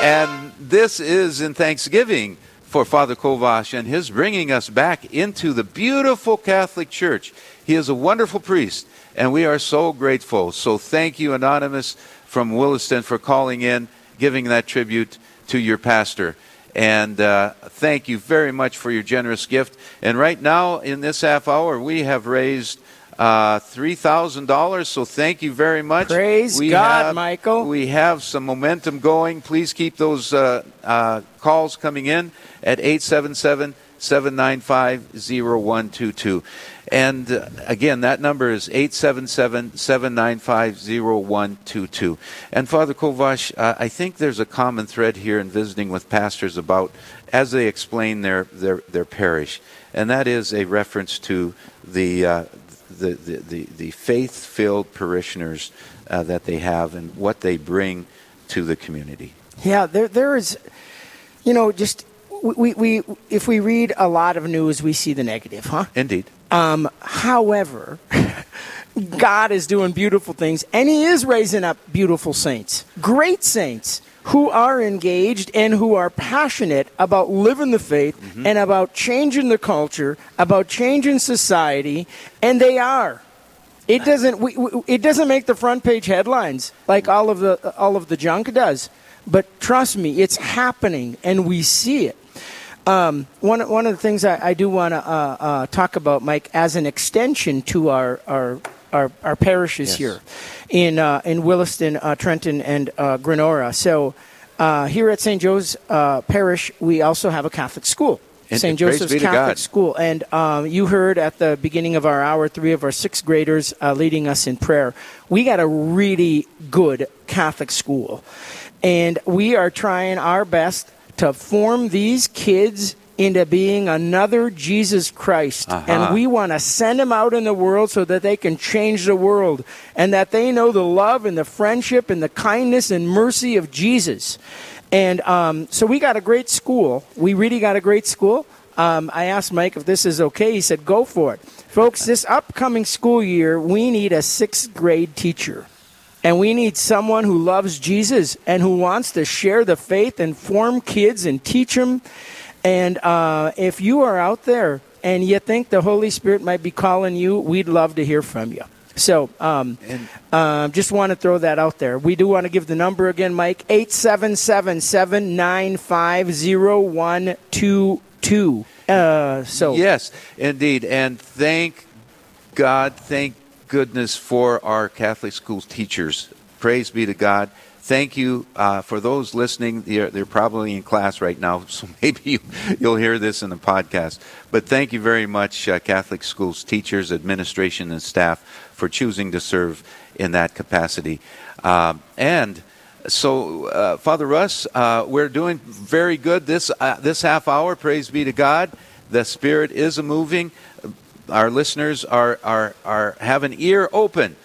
and this is in thanksgiving for Father Kovash and his bringing us back into the beautiful Catholic Church. He is a wonderful priest, and we are so grateful. So thank you, Anonymous from Williston, for calling in, giving that tribute to your pastor. And uh, thank you very much for your generous gift. And right now, in this half hour, we have raised uh, $3,000. So thank you very much. Praise we God, have, Michael. We have some momentum going. Please keep those uh, uh, calls coming in at 877 795 0122. And uh, again, that number is 877 795 0122. And Father Kovash, uh, I think there's a common thread here in visiting with pastors about as they explain their, their, their parish, and that is a reference to the, uh, the, the, the, the faith filled parishioners uh, that they have and what they bring to the community. Yeah, there, there is, you know, just we, we, if we read a lot of news, we see the negative, huh? Indeed. Um, however, [LAUGHS] God is doing beautiful things, and He is raising up beautiful saints, great saints who are engaged and who are passionate about living the faith mm-hmm. and about changing the culture, about changing society, and they are. It doesn't. We, we, it doesn't make the front page headlines like all of the all of the junk does. But trust me, it's happening, and we see it. Um, one one of the things I, I do want to uh, uh, talk about, Mike, as an extension to our our our, our parishes Yes. here in uh, in Williston, uh, Trenton, and uh, Grenora. So uh, here at St. Joe's uh, Parish, we also have a Catholic school. St. Joseph's Catholic School. And um, you heard at the beginning of our hour three of our sixth graders uh, leading us in prayer. We got a really good Catholic school. And we are trying our best to form these kids into being another Jesus Christ. Uh-huh. And we want to send them out in the world so that they can change the world and that they know the love and the friendship and the kindness and mercy of Jesus. And um, so we got a great school. We really got a great school. Um, I asked Mike if this is okay. He said, go for it. Folks, this upcoming school year, we need a sixth grade teacher. And we need someone who loves Jesus and who wants to share the faith and form kids and teach them. And uh, if you are out there and you think the Holy Spirit might be calling you, we'd love to hear from you. So, um, uh, just want to throw that out there. We do want to give the number again, Mike 877 795 0122. Uh, So, yes, indeed, and thank God, thank goodness for our Catholic school teachers. Praise be to God. Thank you uh, for those listening. They're, they're probably in class right now, [LAUGHS] so maybe you, you'll hear this in the podcast. But thank you very much, uh, Catholic schools teachers, administration, and staff, for choosing to serve in that capacity. Um, and so, uh, Father Russ, uh, we're doing very good this uh, this half hour. Praise be to God. The Spirit is moving. Our listeners are are are have an ear open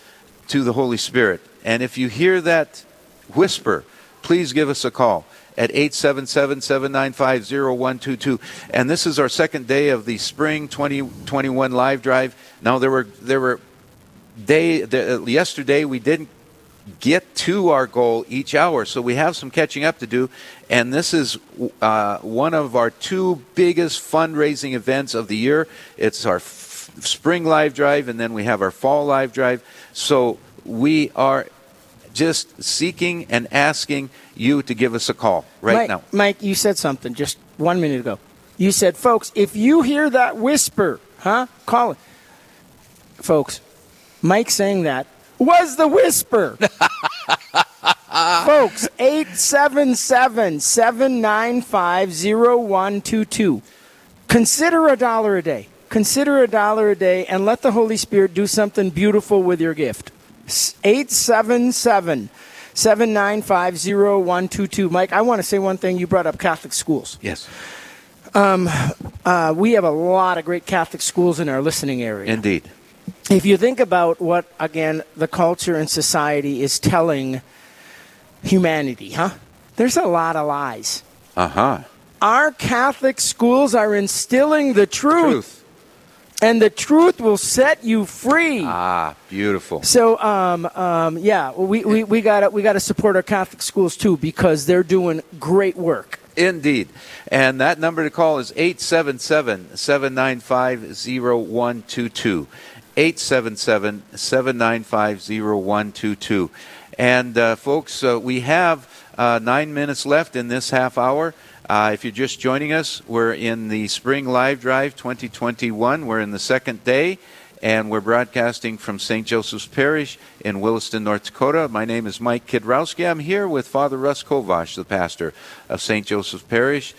to the Holy Spirit, and if you hear that whisper, please give us a call at 877-795-0122 and this is our second day of the spring 2021 live drive now there were there were day the, yesterday we didn't get to our goal each hour. So we have some catching up to do. And this is uh, one of our two biggest fundraising events of the year. It's our spring live drive, and then we have our fall live drive. So we are just seeking and asking you to give us a call right Mike, now. Mike, you said something just one minute ago. You said, folks, if you hear that whisper, huh? Call it. Folks, Mike saying that was the whisper. [LAUGHS] Folks, 877 795 0122. Consider a dollar a day. Consider a dollar a day and let the Holy Spirit do something beautiful with your gift. 877 795 0122. Mike, I want to say one thing. You brought up Catholic schools. Yes. Um, uh, we have a lot of great Catholic schools in our listening area. Indeed. If you think about what, again, the culture and society is telling humanity, huh? There's a lot of lies. Uh huh. Our Catholic schools are instilling the truth. And the truth will set you free. Ah, beautiful. So, um, um, yeah, we, we, we got we got to support our Catholic schools too because they're doing great work. Indeed. And that number to call is 877 795 0122. 877 795 0122. And, uh, folks, uh, we have uh, nine minutes left in this half hour. Uh, if you're just joining us, we're in the Spring Live Drive 2021. We're in the second day, and we're broadcasting from St. Joseph's Parish in Williston, North Dakota. My name is Mike Kidrowski. I'm here with Father Russ Kovash, the pastor of St. Joseph's Parish,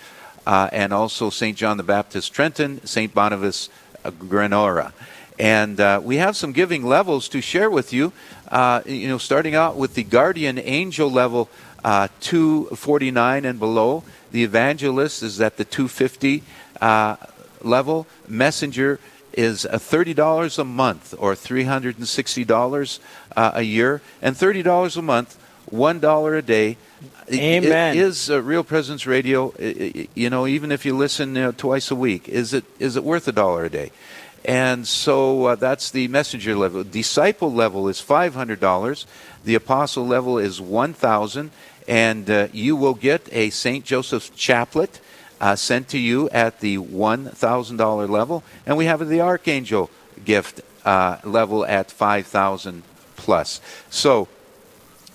uh, and also St. John the Baptist Trenton, St. Boniface uh, Grenora. And uh, we have some giving levels to share with you. Uh, you know, starting out with the guardian angel level, uh, 249 and below. The evangelist is at the 250 uh, level. Messenger is uh, $30 a month or $360 uh, a year. And $30 a month, $1 a day. Amen. It is uh, Real Presence Radio. You know, even if you listen you know, twice a week, is it is it worth a dollar a day? And so uh, that's the messenger level. Disciple level is five hundred dollars. The apostle level is one thousand, and uh, you will get a Saint Joseph's chaplet uh, sent to you at the one thousand dollar level. And we have the archangel gift uh, level at 5,000 plus. So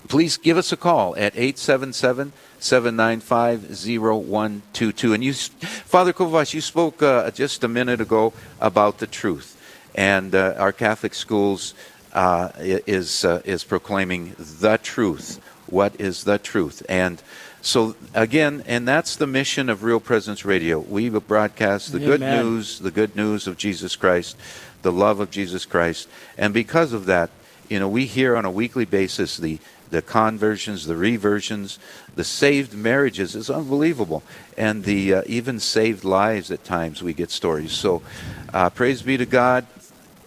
please give us a call at 877 795 0122. And you, Father Kovash, you spoke uh, just a minute ago about the truth. And uh, our Catholic schools uh, is, uh, is proclaiming the truth. What is the truth? And so, again, and that's the mission of Real Presence Radio. We broadcast the good news, the good news of Jesus Christ, the love of Jesus Christ. And because of that, you know, we hear on a weekly basis the, the conversions, the reversions, the saved marriages is unbelievable. And the uh, even saved lives at times we get stories. So, uh, praise be to God.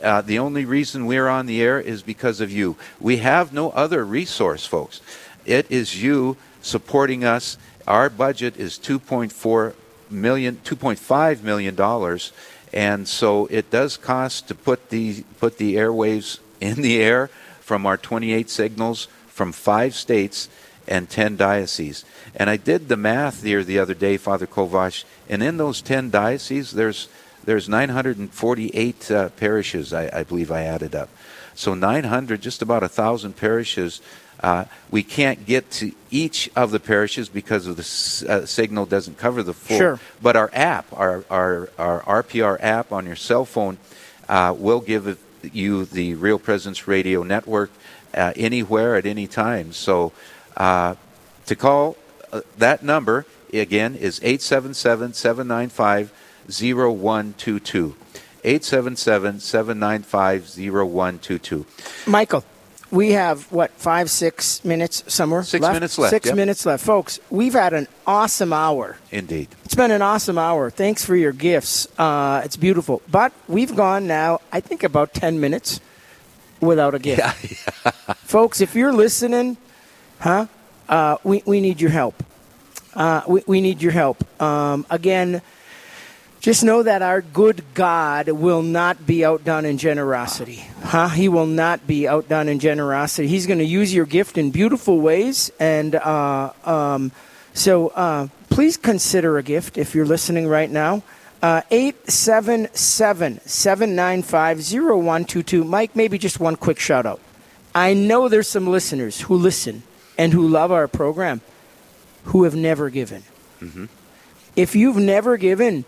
Uh, the only reason we're on the air is because of you. We have no other resource, folks. It is you supporting us. Our budget is 2.4 million, 2.5 million dollars, and so it does cost to put the put the airwaves in the air from our 28 signals from five states and 10 dioceses. And I did the math here the other day, Father Kovash, and in those 10 dioceses, there's there's 948 uh, parishes, I, I believe I added up. So 900, just about a thousand parishes. Uh, we can't get to each of the parishes because of the s- uh, signal doesn't cover the full. Sure. But our app, our, our, our RPR app on your cell phone, uh, will give you the Real Presence Radio Network uh, anywhere at any time. So uh, to call uh, that number, again, is 877 795 0122. 877 795 0122. Michael, we have what five, six minutes somewhere. Six minutes left, Six yep. minutes left, folks. We've had an awesome hour. Indeed. It's been an awesome hour. Thanks for your gifts. Uh, it's beautiful. But we've gone now, I think, about 10 minutes without a gift. [LAUGHS] Folks, if you're listening, huh, uh, we, we need your help. Uh, we, we need your help. Um, again, just know that our good God will not be outdone in generosity. Huh? He will not be outdone in generosity. He's going to use your gift in beautiful ways. And uh, um, so uh, please consider a gift if you're listening right now. Uh, 877 795 0122. Mike, maybe just one quick shout out. I know there's some listeners who listen and who love our program who have never given. Mm-hmm. If you've never given,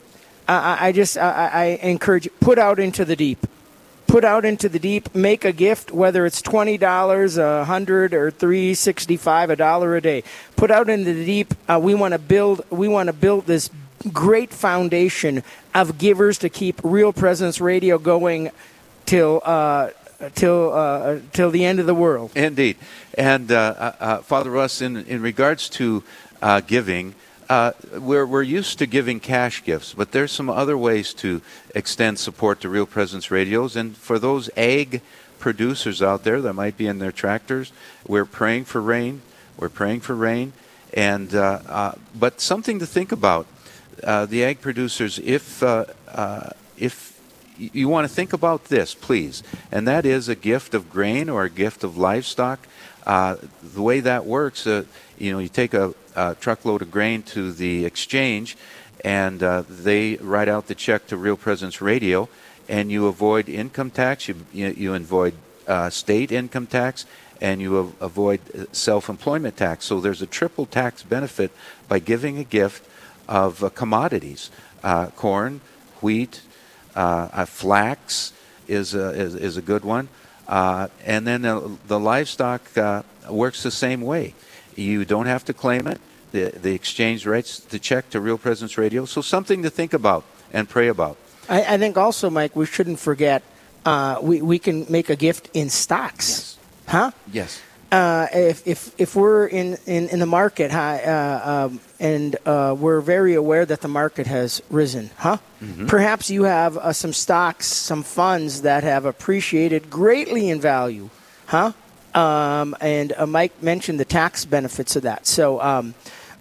I, I- I just I, I I encourage you, put out into the deep. Put out into the deep. Make a gift, whether it's twenty dollars, a hundred, or three sixty-five, a dollar a day. Put out into the deep. Uh, we want to build. We want to build this great foundation of givers to keep Real Presence Radio going till uh, till uh, till the end of the world. Indeed. And uh, uh, uh, Father Russ, in, in regards to uh, giving, uh, we're, we're used to giving cash gifts, but there's some other ways to extend support to Real Presence Radios. And for those egg producers out there that might be in their tractors, we're praying for rain. We're praying for rain. And, uh, uh, but something to think about. Uh, the egg producers, if, uh, uh, if you want to think about this, please, and that is a gift of grain or a gift of livestock. Uh, the way that works, you know, you take a, a truckload of grain to the exchange, and they write out the check to Real Presence Radio, and you avoid income tax, you, you, you avoid uh, state income tax, and you av- avoid uh, self-employment tax. So there's a triple tax benefit by giving a gift of uh, commodities, uh, corn, wheat, uh, uh, flax is a, is, is a good one. Uh, and then uh, the livestock uh, works the same way. You don't have to claim it. The, the exchange writes the check to Real Presence Radio. So something to think about and pray about. I, I think also, Mike, we shouldn't forget uh, we, we can make a gift in stocks. Huh? Yes. Uh, if, if, if we're in, in, in the market huh, uh, um, and uh, we're very aware that the market has risen, huh? Mhm. Perhaps you have uh, some stocks, some funds that have appreciated greatly in value, huh? Um, and uh, Mike mentioned the tax benefits of that. So um,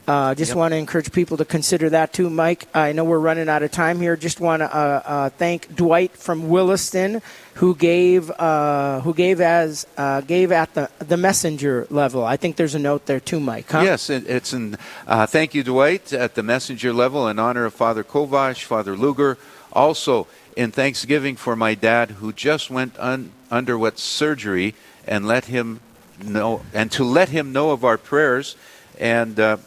Uh, just Yep. want to encourage people to consider that too, Mike. I know we're running out of time here. Just want to uh, uh, thank Dwight from Williston, who gave uh, who gave as uh, gave at the the messenger level. I think there's a note there too, Mike. Huh? Yes, it, it's an uh, thank you, Dwight, at the messenger level in honor of Father Kovash, Father Luger. Also, in thanksgiving for my dad who just went un- under what surgery and let him know, and to let him know of our prayers. And uh,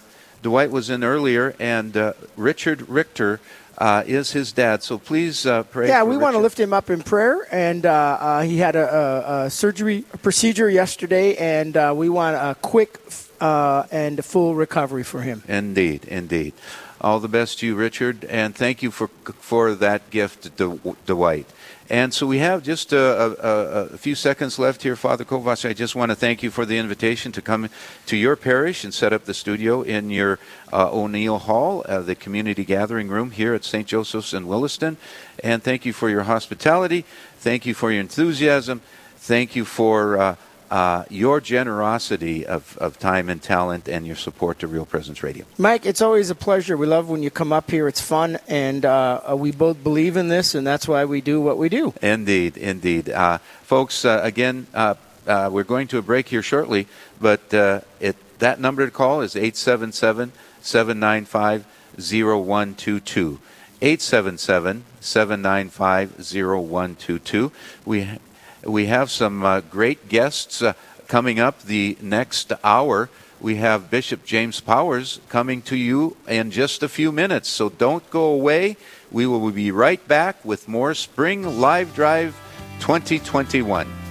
Dwight was in earlier, and uh, Richard Richter uh, is his dad. So please uh, pray. Yeah, we want to lift him up in prayer, and uh, uh, he had a, a, a surgery a procedure yesterday, and uh, we want a quick uh, and full recovery for him. Indeed, indeed. All the best to you, Richard, and thank you for for that gift, Dwight. And so we have just a, a, a few seconds left here, Father Kovash. I just want to thank you for the invitation to come to your parish and set up the studio in your uh, O'Neill Hall, uh, the community gathering room here at St. Joseph's in Williston. And thank you for your hospitality. Thank you for your enthusiasm. Thank you for uh, uh, your generosity of, of time and talent and your support to Real Presence Radio. Mike, it's always a pleasure. We love when you come up here. It's fun, and uh, uh, we both believe in this, and that's why we do what we do. Indeed, indeed. Uh, folks, uh, again, uh, uh, we're going to a break here shortly, but uh, it, that number to call is 877 795 0122. 877 795 0122. We, we have some uh, great guests uh, coming up the next hour. We have Bishop James Powers coming to you in just a few minutes, so don't go away. We will be right back with more Spring Live Drive 2021.